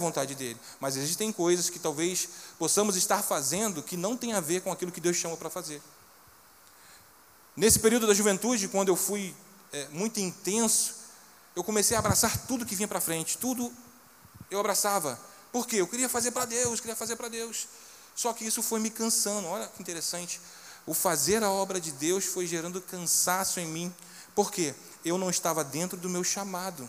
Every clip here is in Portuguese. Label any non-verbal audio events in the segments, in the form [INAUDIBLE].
vontade dele. Mas existem coisas que talvez possamos estar fazendo que não tem a ver com aquilo que Deus chama para fazer. Nesse período da juventude, quando eu fui é, muito intenso, eu comecei a abraçar tudo que vinha para frente, tudo eu abraçava. Por quê? Eu queria fazer para Deus, queria fazer para Deus. Só que isso foi me cansando. Olha que interessante. O fazer a obra de Deus foi gerando cansaço em mim. Por quê? Eu não estava dentro do meu chamado.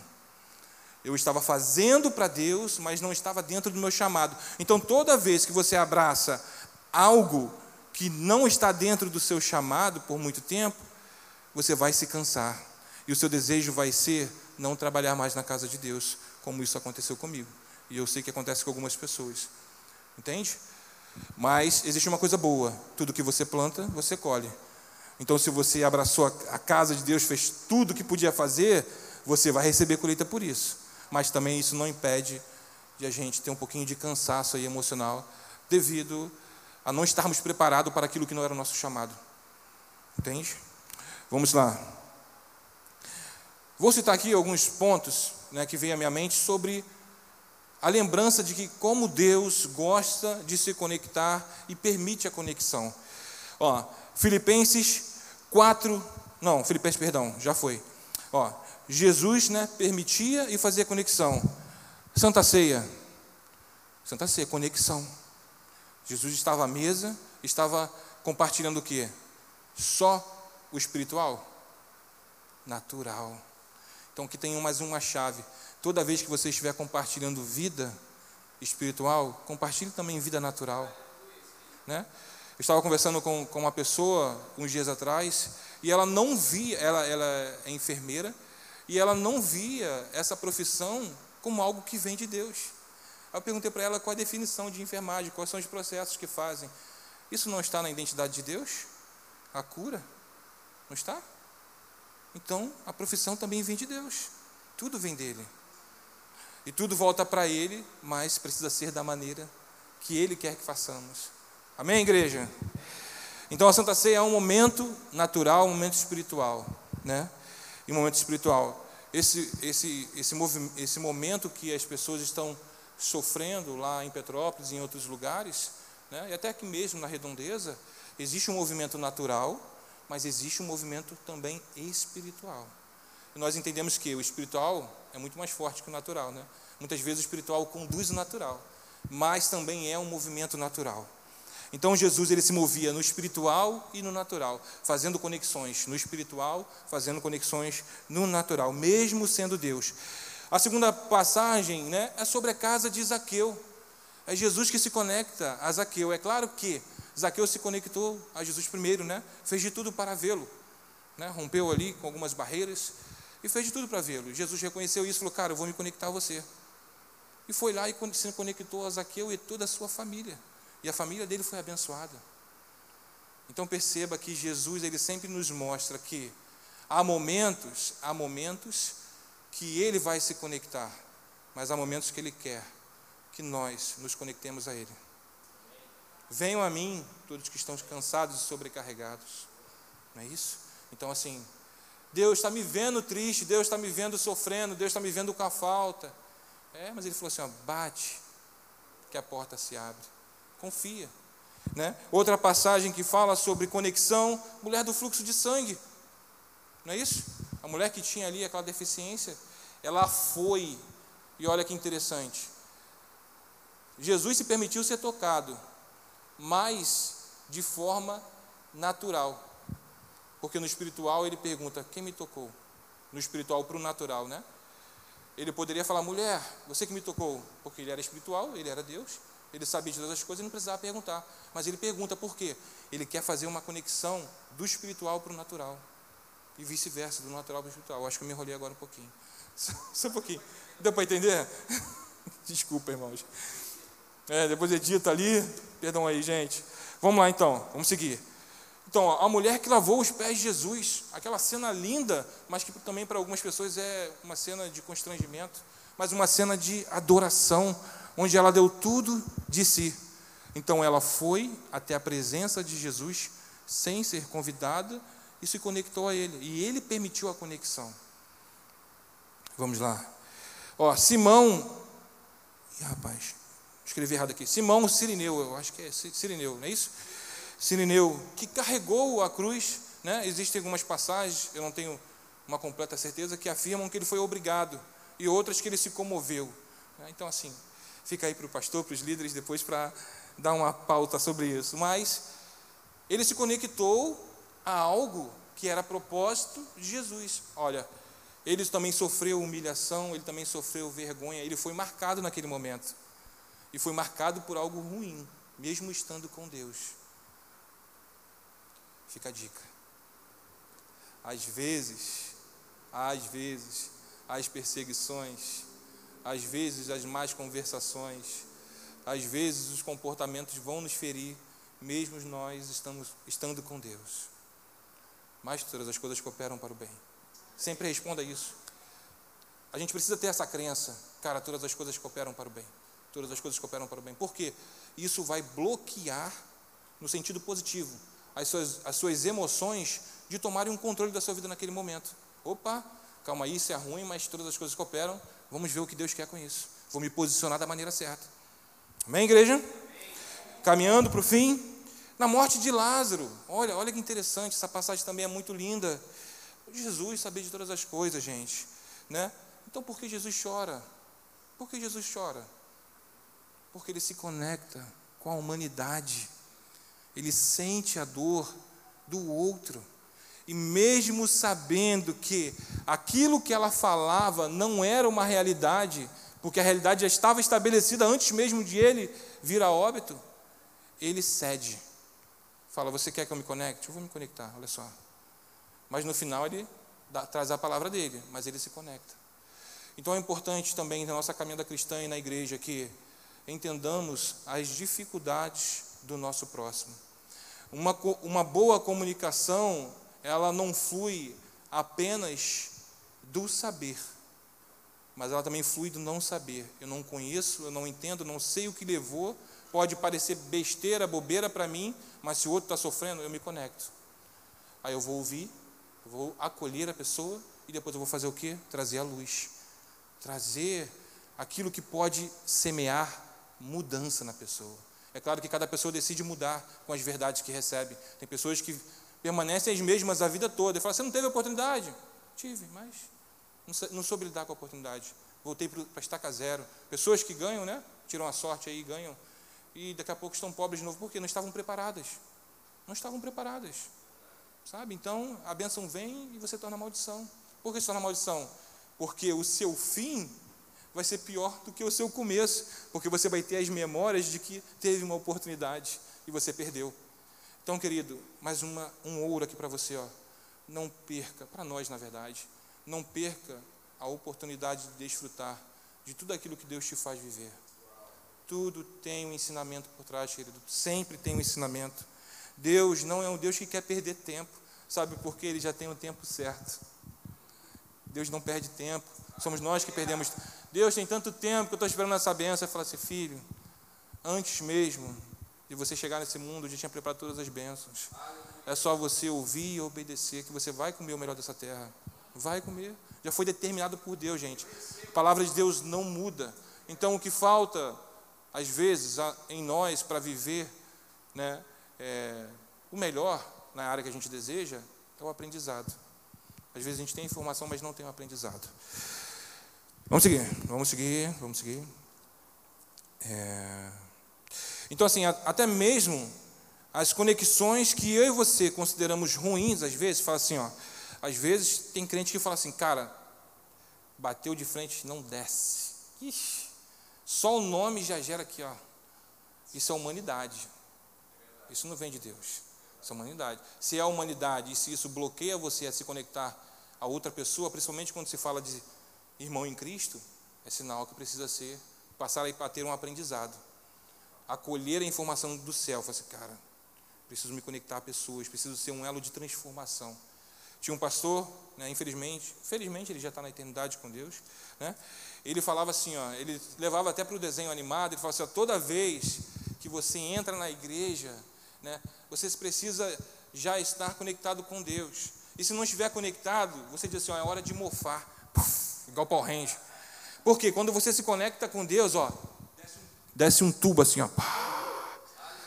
Eu estava fazendo para Deus, mas não estava dentro do meu chamado. Então, toda vez que você abraça algo que não está dentro do seu chamado por muito tempo, você vai se cansar. E o seu desejo vai ser não trabalhar mais na casa de Deus, como isso aconteceu comigo. E eu sei que acontece com algumas pessoas. Entende? Mas existe uma coisa boa: tudo que você planta, você colhe. Então, se você abraçou a casa de Deus, fez tudo o que podia fazer, você vai receber colheita por isso mas também isso não impede de a gente ter um pouquinho de cansaço aí emocional devido a não estarmos preparados para aquilo que não era o nosso chamado. Entende? Vamos lá. Vou citar aqui alguns pontos né, que vêm à minha mente sobre a lembrança de que como Deus gosta de se conectar e permite a conexão. Ó, Filipenses 4, não, Filipenses, perdão, já foi. Ó, Jesus né, permitia e fazia conexão. Santa Ceia. Santa Ceia, conexão. Jesus estava à mesa, estava compartilhando o quê? Só o espiritual? Natural. Então, que tem mais uma chave. Toda vez que você estiver compartilhando vida espiritual, compartilhe também vida natural. Né? Eu estava conversando com, com uma pessoa uns dias atrás e ela não via, ela, ela é enfermeira, e ela não via essa profissão como algo que vem de Deus. Aí eu perguntei para ela qual a definição de enfermagem, quais são os processos que fazem. Isso não está na identidade de Deus? A cura? Não está? Então, a profissão também vem de Deus. Tudo vem dele. E tudo volta para ele, mas precisa ser da maneira que ele quer que façamos. Amém, igreja? Então, a Santa Ceia é um momento natural, um momento espiritual, né? e momento espiritual. Esse, esse, esse, esse momento que as pessoas estão sofrendo lá em Petrópolis e em outros lugares, né, e até aqui mesmo na redondeza, existe um movimento natural, mas existe um movimento também espiritual. E nós entendemos que o espiritual é muito mais forte que o natural. Né? Muitas vezes o espiritual conduz o natural, mas também é um movimento natural. Então Jesus ele se movia no espiritual e no natural, fazendo conexões no espiritual, fazendo conexões no natural, mesmo sendo Deus. A segunda passagem né, é sobre a casa de Zaqueu. É Jesus que se conecta a Zaqueu. É claro que Zaqueu se conectou a Jesus primeiro, né? fez de tudo para vê-lo. Né? Rompeu ali com algumas barreiras e fez de tudo para vê-lo. Jesus reconheceu isso e falou: Cara, eu vou me conectar a você. E foi lá e se conectou a Zaqueu e toda a sua família. E a família dele foi abençoada. Então perceba que Jesus ele sempre nos mostra que há momentos, há momentos que ele vai se conectar, mas há momentos que ele quer que nós nos conectemos a ele. Venham a mim todos que estão cansados e sobrecarregados. Não é isso? Então assim, Deus está me vendo triste, Deus está me vendo sofrendo, Deus está me vendo com a falta. É, mas ele falou assim: ó, bate, que a porta se abre confia. Né? Outra passagem que fala sobre conexão, mulher do fluxo de sangue. Não é isso? A mulher que tinha ali aquela deficiência, ela foi, e olha que interessante. Jesus se permitiu ser tocado, mas de forma natural. Porque no espiritual ele pergunta: quem me tocou? No espiritual para o natural, né? Ele poderia falar: mulher, você que me tocou, porque ele era espiritual, ele era Deus. Ele sabia de todas as coisas e não precisava perguntar. Mas ele pergunta por quê? Ele quer fazer uma conexão do espiritual para o natural. E vice-versa, do natural para o espiritual. acho que eu me enrolei agora um pouquinho. [LAUGHS] Só, só um pouquinho. Deu para entender? [LAUGHS] Desculpa, irmãos. É, depois edita ali. Perdão aí, gente. Vamos lá então, vamos seguir. Então, a mulher que lavou os pés de Jesus, aquela cena linda, mas que também para algumas pessoas é uma cena de constrangimento, mas uma cena de adoração onde ela deu tudo de si. Então ela foi até a presença de Jesus sem ser convidada e se conectou a ele. E ele permitiu a conexão. Vamos lá. Ó, Simão Ih, rapaz, escrevi errado aqui. Simão Sirineu, eu acho que é Sirineu, não é isso? Sirineu, que carregou a cruz. Né? Existem algumas passagens, eu não tenho uma completa certeza, que afirmam que ele foi obrigado, e outras que ele se comoveu. Então, assim, fica aí para o pastor, para os líderes, depois para dar uma pauta sobre isso. Mas ele se conectou a algo que era propósito de Jesus. Olha, ele também sofreu humilhação, ele também sofreu vergonha, ele foi marcado naquele momento. E foi marcado por algo ruim, mesmo estando com Deus. Fica a dica. Às vezes, às vezes, as perseguições, às vezes as más conversações, às vezes os comportamentos vão nos ferir, mesmo nós estamos estando com Deus. Mas todas as coisas cooperam para o bem. Sempre responda isso. A gente precisa ter essa crença, cara, todas as coisas cooperam para o bem. Todas as coisas cooperam para o bem. Por quê? Isso vai bloquear, no sentido positivo, as suas, as suas emoções de tomarem um controle da sua vida naquele momento. Opa, calma aí, isso é ruim, mas todas as coisas cooperam. Vamos ver o que Deus quer com isso. Vou me posicionar da maneira certa. Amém, igreja? Caminhando para o fim. Na morte de Lázaro. Olha, olha que interessante, essa passagem também é muito linda. Jesus sabia de todas as coisas, gente. Né? Então por que Jesus chora? Por que Jesus chora? Porque ele se conecta com a humanidade. Ele sente a dor do outro. E mesmo sabendo que aquilo que ela falava não era uma realidade, porque a realidade já estava estabelecida antes mesmo de ele vir a óbito, ele cede. Fala, você quer que eu me conecte? Eu vou me conectar, olha só. Mas no final ele dá, traz a palavra dele, mas ele se conecta. Então é importante também na nossa caminhada cristã e na igreja que entendamos as dificuldades do nosso próximo. Uma, uma boa comunicação, ela não flui apenas do saber, mas ela também flui do não saber. Eu não conheço, eu não entendo, não sei o que levou. Pode parecer besteira, bobeira para mim, mas se o outro está sofrendo, eu me conecto. Aí eu vou ouvir, vou acolher a pessoa e depois eu vou fazer o quê? Trazer a luz. Trazer aquilo que pode semear mudança na pessoa. É claro que cada pessoa decide mudar com as verdades que recebe. Tem pessoas que permanecem as mesmas a vida toda. E falam, você não teve oportunidade? Tive, mas não soube lidar com a oportunidade. Voltei para a estaca zero. Pessoas que ganham, né? Tiram a sorte aí, ganham. E daqui a pouco estão pobres de novo. Por quê? Não estavam preparadas. Não estavam preparadas. Sabe? Então, a bênção vem e você torna maldição. Por que se torna maldição? Porque o seu fim vai ser pior do que o seu começo, porque você vai ter as memórias de que teve uma oportunidade e você perdeu. Então, querido, mais uma, um ouro aqui para você, ó. Não perca, para nós, na verdade, não perca a oportunidade de desfrutar de tudo aquilo que Deus te faz viver. Tudo tem um ensinamento por trás, querido. Sempre tem um ensinamento. Deus não é um Deus que quer perder tempo, sabe por quê? Ele já tem o tempo certo. Deus não perde tempo, somos nós que perdemos. Deus tem tanto tempo que eu estou esperando essa benção. Eu falo assim, filho, antes mesmo de você chegar nesse mundo, eu já tinha preparado todas as bênçãos. É só você ouvir e obedecer, que você vai comer o melhor dessa terra. Vai comer. Já foi determinado por Deus, gente. A palavra de Deus não muda. Então, o que falta, às vezes, em nós para viver né, é, o melhor na área que a gente deseja é o aprendizado. Às vezes a gente tem informação, mas não tem o aprendizado. Vamos seguir, vamos seguir, vamos seguir. É... Então, assim, até mesmo as conexões que eu e você consideramos ruins, às vezes, fala assim, ó, às vezes tem crente que fala assim, cara, bateu de frente, não desce. Ixi, só o nome já gera aqui, ó. Isso é humanidade. Isso não vem de Deus. Isso é humanidade. Se é humanidade e se isso bloqueia você a se conectar a outra pessoa, principalmente quando se fala de irmão em Cristo, é sinal que precisa ser, passar a ter um aprendizado. Acolher a informação do céu. Falar assim, cara, preciso me conectar a pessoas, preciso ser um elo de transformação. Tinha um pastor, né, infelizmente, felizmente ele já está na eternidade com Deus, né, ele falava assim, ó, ele levava até para o desenho animado, ele falava assim, ó, toda vez que você entra na igreja, né? Você precisa já estar conectado com Deus. E se não estiver conectado, você diz assim: ó, é hora de mofar, Puf, igual Paul Range. Porque quando você se conecta com Deus, ó, desce um tubo assim, ó.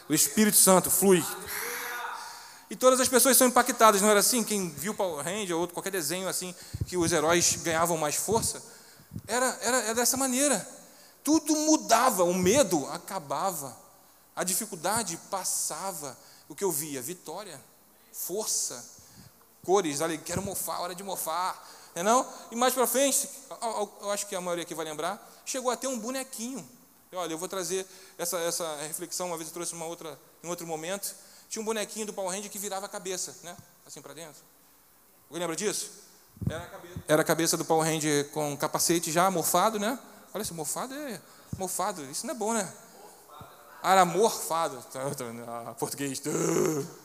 O Espírito Santo flui. E todas as pessoas são impactadas, não era assim? Quem viu Power Ranger ou outro, qualquer desenho assim, que os heróis ganhavam mais força, era, era, era dessa maneira. Tudo mudava, o medo acabava, a dificuldade passava. O que eu via? Vitória, força, cores, ali, quero mofar, hora de mofar. É não? E mais para frente, eu acho que a maioria aqui vai lembrar, chegou a ter um bonequinho. Olha, eu vou trazer essa, essa reflexão, uma vez eu trouxe uma outra, em outro momento. Tinha um bonequinho do Power Ranger que virava a cabeça, né? Assim para dentro. Alguém lembra disso? Era a, cabeça, era a cabeça do Power Ranger com capacete já morfado, né? Olha, esse morfado é morfado, isso não é bom, né? Era morfado, ah, português.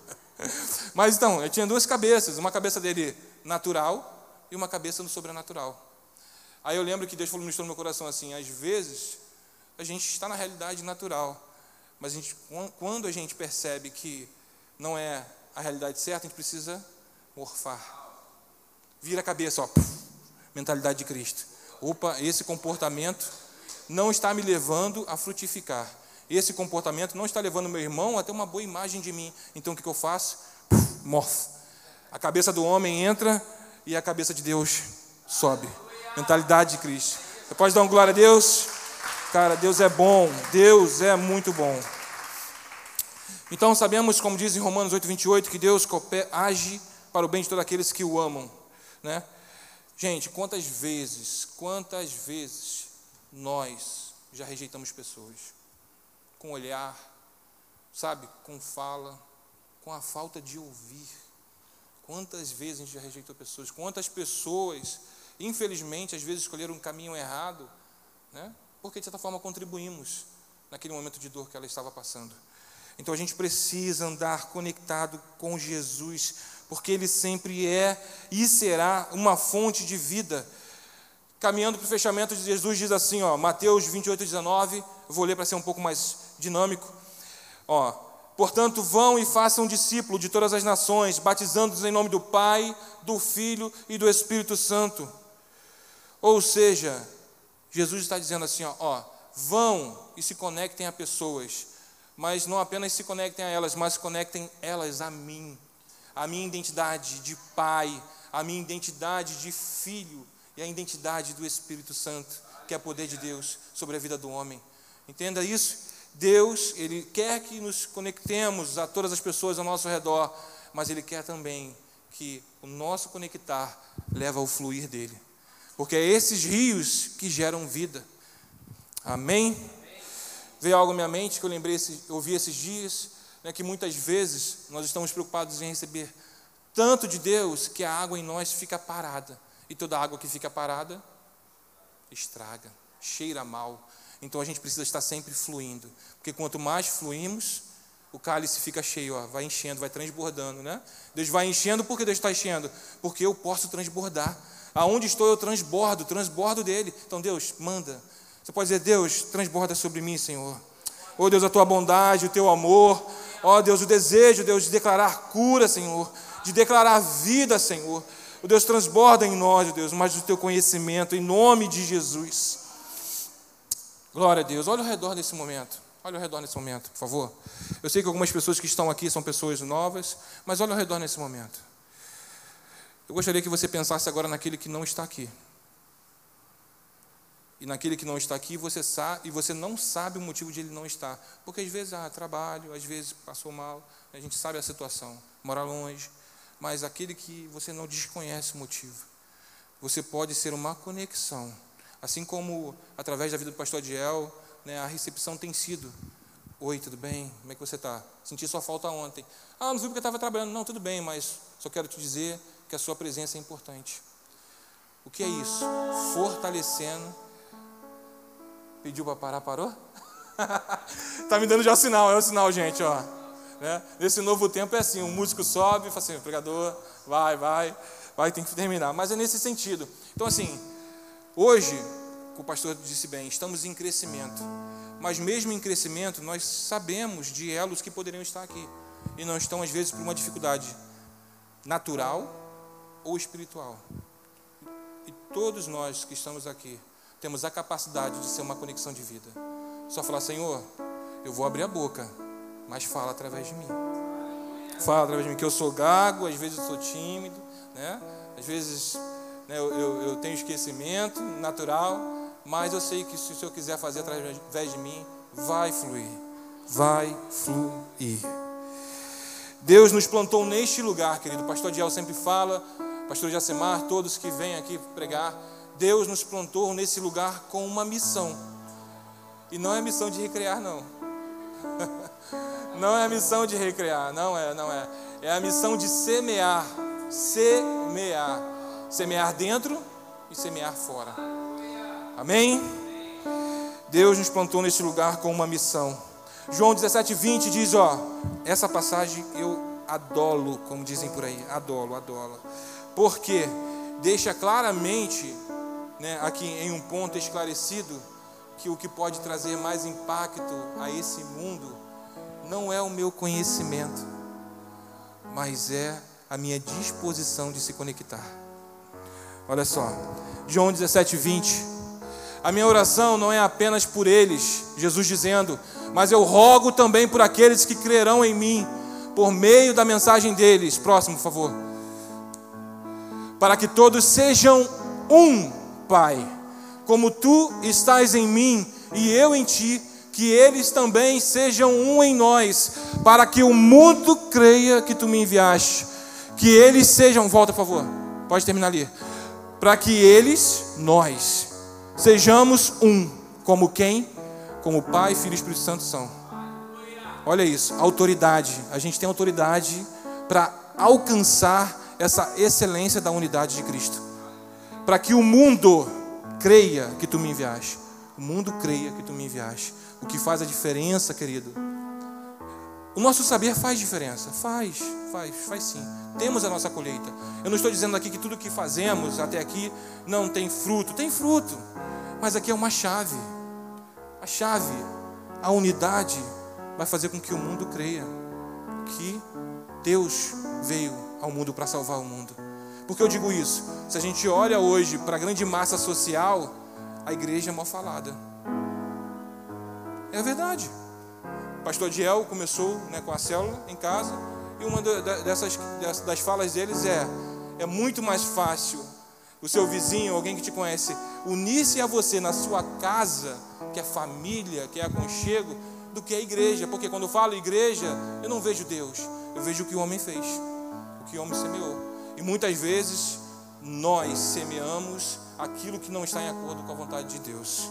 [LAUGHS] Mas então, eu tinha duas cabeças, uma cabeça dele natural e uma cabeça no sobrenatural. Aí eu lembro que Deus falou no meu coração assim: às vezes a gente está na realidade natural, mas a gente, quando a gente percebe que não é a realidade certa, a gente precisa morfar. Vira a cabeça, ó, mentalidade de Cristo. Opa, esse comportamento não está me levando a frutificar. Esse comportamento não está levando meu irmão a ter uma boa imagem de mim. Então o que eu faço? Morfo. A cabeça do homem entra e a cabeça de Deus sobe. Mentalidade de Cristo. Você pode dar um glória a Deus? Cara, Deus é bom. Deus é muito bom. Então sabemos, como diz em Romanos 8, 28, que Deus age para o bem de todos aqueles que o amam. Né? Gente, quantas vezes, quantas vezes nós já rejeitamos pessoas? Com olhar, sabe, com fala, com a falta de ouvir. Quantas vezes a gente já rejeitou pessoas? Quantas pessoas, infelizmente, às vezes escolheram um caminho errado, né? Porque de certa forma contribuímos naquele momento de dor que ela estava passando. Então a gente precisa andar conectado com Jesus, porque Ele sempre é e será uma fonte de vida. Caminhando para o fechamento, Jesus diz assim, ó, Mateus 28, 19, vou ler para ser um pouco mais dinâmico. Ó, Portanto, vão e façam discípulo de todas as nações, batizando-os em nome do Pai, do Filho e do Espírito Santo. Ou seja, Jesus está dizendo assim: ó, ó, vão e se conectem a pessoas, mas não apenas se conectem a elas, mas se conectem elas a mim, a minha identidade de pai, a minha identidade de filho e a identidade do Espírito Santo, que é poder de Deus sobre a vida do homem. Entenda isso? Deus, Ele quer que nos conectemos a todas as pessoas ao nosso redor, mas Ele quer também que o nosso conectar leva ao fluir dele. Porque é esses rios que geram vida. Amém? Veio algo à minha mente que eu lembrei, ouvi esses dias, né, que muitas vezes nós estamos preocupados em receber tanto de Deus que a água em nós fica parada. E toda água que fica parada estraga, cheira mal, então a gente precisa estar sempre fluindo, porque quanto mais fluímos, o cálice fica cheio, ó, vai enchendo, vai transbordando, né? Deus vai enchendo, por que Deus está enchendo? Porque eu posso transbordar. Aonde estou eu transbordo, transbordo dele. Então Deus, manda. Você pode dizer, Deus, transborda sobre mim, Senhor. Oh Deus, a tua bondade, o teu amor. Ó oh, Deus, o desejo, Deus, de declarar cura, Senhor. De declarar vida, Senhor. O Deus transborda em nós, Deus, mais do teu conhecimento, em nome de Jesus. Glória a Deus. Olha ao redor desse momento. Olha ao redor nesse momento, por favor. Eu sei que algumas pessoas que estão aqui são pessoas novas, mas olha ao redor nesse momento. Eu gostaria que você pensasse agora naquele que não está aqui. E naquele que não está aqui, você sabe, e você não sabe o motivo de ele não estar. Porque às vezes, ah, trabalho, às vezes passou mal, a gente sabe a situação, mora longe, mas aquele que você não desconhece o motivo. Você pode ser uma conexão Assim como através da vida do pastor Adiel, né, a recepção tem sido. Oi, tudo bem? Como é que você está? Senti sua falta ontem. Ah, não fui porque estava trabalhando. Não, tudo bem, mas só quero te dizer que a sua presença é importante. O que é isso? Fortalecendo. Pediu para parar, parou? [LAUGHS] tá me dando já o sinal, é o sinal, gente, ó. Né? Nesse novo tempo é assim, o músico sobe, fala assim, pregador, vai, vai, vai, tem que terminar. Mas é nesse sentido. Então, assim, Hoje, o pastor disse bem, estamos em crescimento. Mas mesmo em crescimento, nós sabemos de elos que poderiam estar aqui e não estão às vezes por uma dificuldade natural ou espiritual. E todos nós que estamos aqui temos a capacidade de ser uma conexão de vida. Só falar, Senhor, eu vou abrir a boca, mas fala através de mim. Fala através de mim, que eu sou gago, às vezes eu sou tímido, né? Às vezes né, eu, eu, eu tenho esquecimento natural, mas eu sei que se o Senhor quiser fazer através de mim, vai fluir. Vai fluir. Deus nos plantou neste lugar, querido. O pastor Diel sempre fala, pastor Jacemar, todos que vêm aqui pregar. Deus nos plantou nesse lugar com uma missão. E não é missão de recrear, não. [LAUGHS] Não é a missão de recrear, não é, não é. É a missão de semear. Semear. Semear dentro e semear fora. Amém? Deus nos plantou nesse lugar com uma missão. João 17, 20 diz: Ó, essa passagem eu adolo, como dizem por aí, adolo, adolo. Porque deixa claramente, né, aqui em um ponto esclarecido, que o que pode trazer mais impacto a esse mundo não é o meu conhecimento, mas é a minha disposição de se conectar. Olha só, João 17, 20. A minha oração não é apenas por eles, Jesus dizendo, mas eu rogo também por aqueles que crerão em mim, por meio da mensagem deles. Próximo, por favor. Para que todos sejam um, Pai, como tu estás em mim e eu em ti, que eles também sejam um em nós, para que o mundo creia que tu me enviaste. Que eles sejam, volta por favor, pode terminar ali. Para que eles, nós, sejamos um, como quem? Como Pai, Filho e Espírito Santo são. Olha isso, autoridade. A gente tem autoridade para alcançar essa excelência da unidade de Cristo. Para que o mundo creia que tu me enviaste. O mundo creia que tu me enviaste. O que faz a diferença, querido. O nosso saber faz diferença. Faz, faz, faz sim. Temos a nossa colheita. Eu não estou dizendo aqui que tudo que fazemos até aqui não tem fruto. Tem fruto. Mas aqui é uma chave. A chave, a unidade, vai fazer com que o mundo creia que Deus veio ao mundo para salvar o mundo. Por que eu digo isso? Se a gente olha hoje para a grande massa social, a igreja é mal falada. É a verdade. O pastor Diel começou né, com a célula em casa, e uma dessas, das falas deles é: é muito mais fácil o seu vizinho, alguém que te conhece, unir-se a você na sua casa, que é família, que é aconchego, do que a igreja. Porque quando eu falo igreja, eu não vejo Deus, eu vejo o que o homem fez, que o homem semeou. E muitas vezes nós semeamos aquilo que não está em acordo com a vontade de Deus.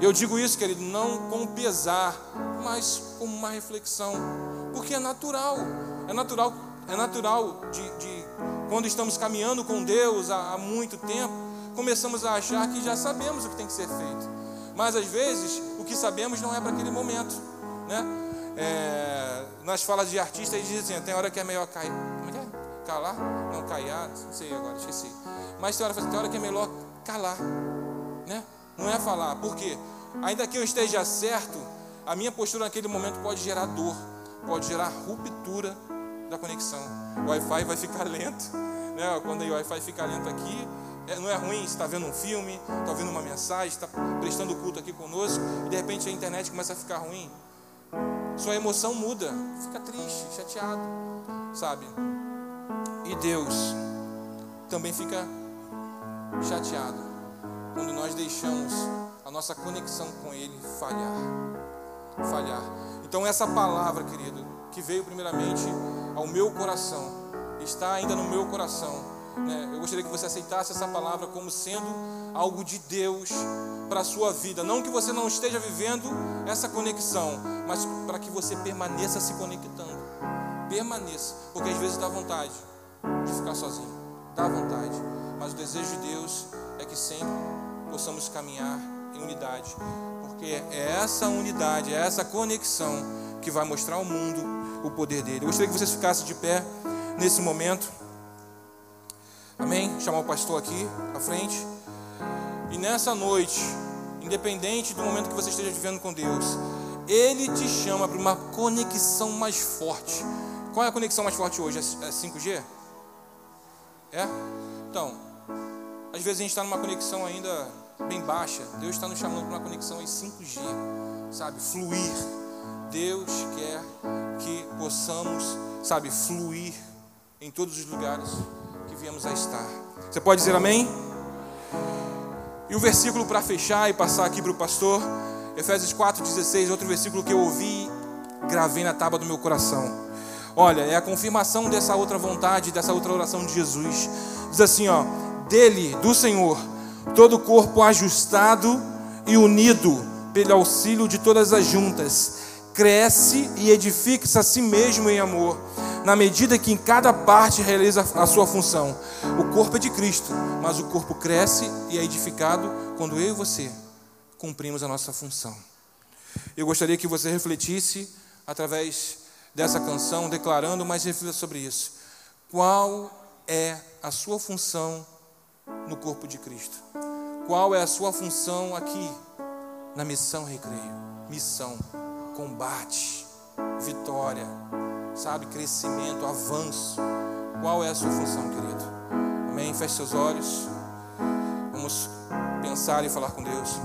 Eu digo isso, querido, não com pesar, mas com uma reflexão, porque é natural, é natural, é natural de, de quando estamos caminhando com Deus há, há muito tempo, começamos a achar que já sabemos o que tem que ser feito, mas às vezes o que sabemos não é para aquele momento, né? É, nas falas de artistas eles dizem assim, tem hora que é melhor cair, como é que é? Calar? Não, caiar, não sei agora, esqueci. Mas tem hora, tem hora que é melhor calar, né? Não é falar, por quê? Ainda que eu esteja certo, a minha postura naquele momento pode gerar dor, pode gerar ruptura da conexão. O Wi-Fi vai ficar [LAUGHS] lento, né? Quando o Wi-Fi fica lento aqui, é, não é ruim, está vendo um filme, está ouvindo uma mensagem, está prestando culto aqui conosco, e de repente a internet começa a ficar ruim. Sua emoção muda, fica triste, chateado, sabe? E Deus também fica chateado quando nós deixamos a nossa conexão com Ele falhar. Falhar. Então, essa palavra, querido, que veio primeiramente ao meu coração, está ainda no meu coração. Né? Eu gostaria que você aceitasse essa palavra como sendo algo de Deus para a sua vida. Não que você não esteja vivendo essa conexão, mas para que você permaneça se conectando. Permaneça, porque às vezes dá vontade de ficar sozinho, dá vontade, mas o desejo de Deus é que sempre possamos caminhar em unidade, porque é essa unidade, é essa conexão que vai mostrar ao mundo o poder dele. Eu gostaria que vocês ficassem de pé nesse momento. Amém? Chamar o pastor aqui à frente. E nessa noite, independente do momento que você esteja vivendo com Deus, Ele te chama para uma conexão mais forte. Qual é a conexão mais forte hoje? É 5G? É? Então, às vezes a gente está numa conexão ainda bem baixa. Deus está nos chamando para uma conexão em 5G, sabe? Fluir. Deus quer que possamos, sabe, fluir em todos os lugares viemos a estar. Você pode dizer amém? E o versículo para fechar e passar aqui para o pastor, Efésios 4,16, outro versículo que eu ouvi gravei na tábua do meu coração. Olha, é a confirmação dessa outra vontade, dessa outra oração de Jesus. Diz assim, ó, dele, do Senhor, todo o corpo ajustado e unido pelo auxílio de todas as juntas, cresce e edifica-se a si mesmo em amor, na medida que em cada parte realiza a sua função. O corpo é de Cristo, mas o corpo cresce e é edificado quando eu e você cumprimos a nossa função. Eu gostaria que você refletisse através dessa canção, declarando, mas reflita sobre isso. Qual é a sua função no corpo de Cristo? Qual é a sua função aqui na missão recreio? Missão, combate, vitória, sabe, crescimento, avanço. Qual é a sua função, querido? Amém? Feche seus olhos. Vamos pensar e falar com Deus.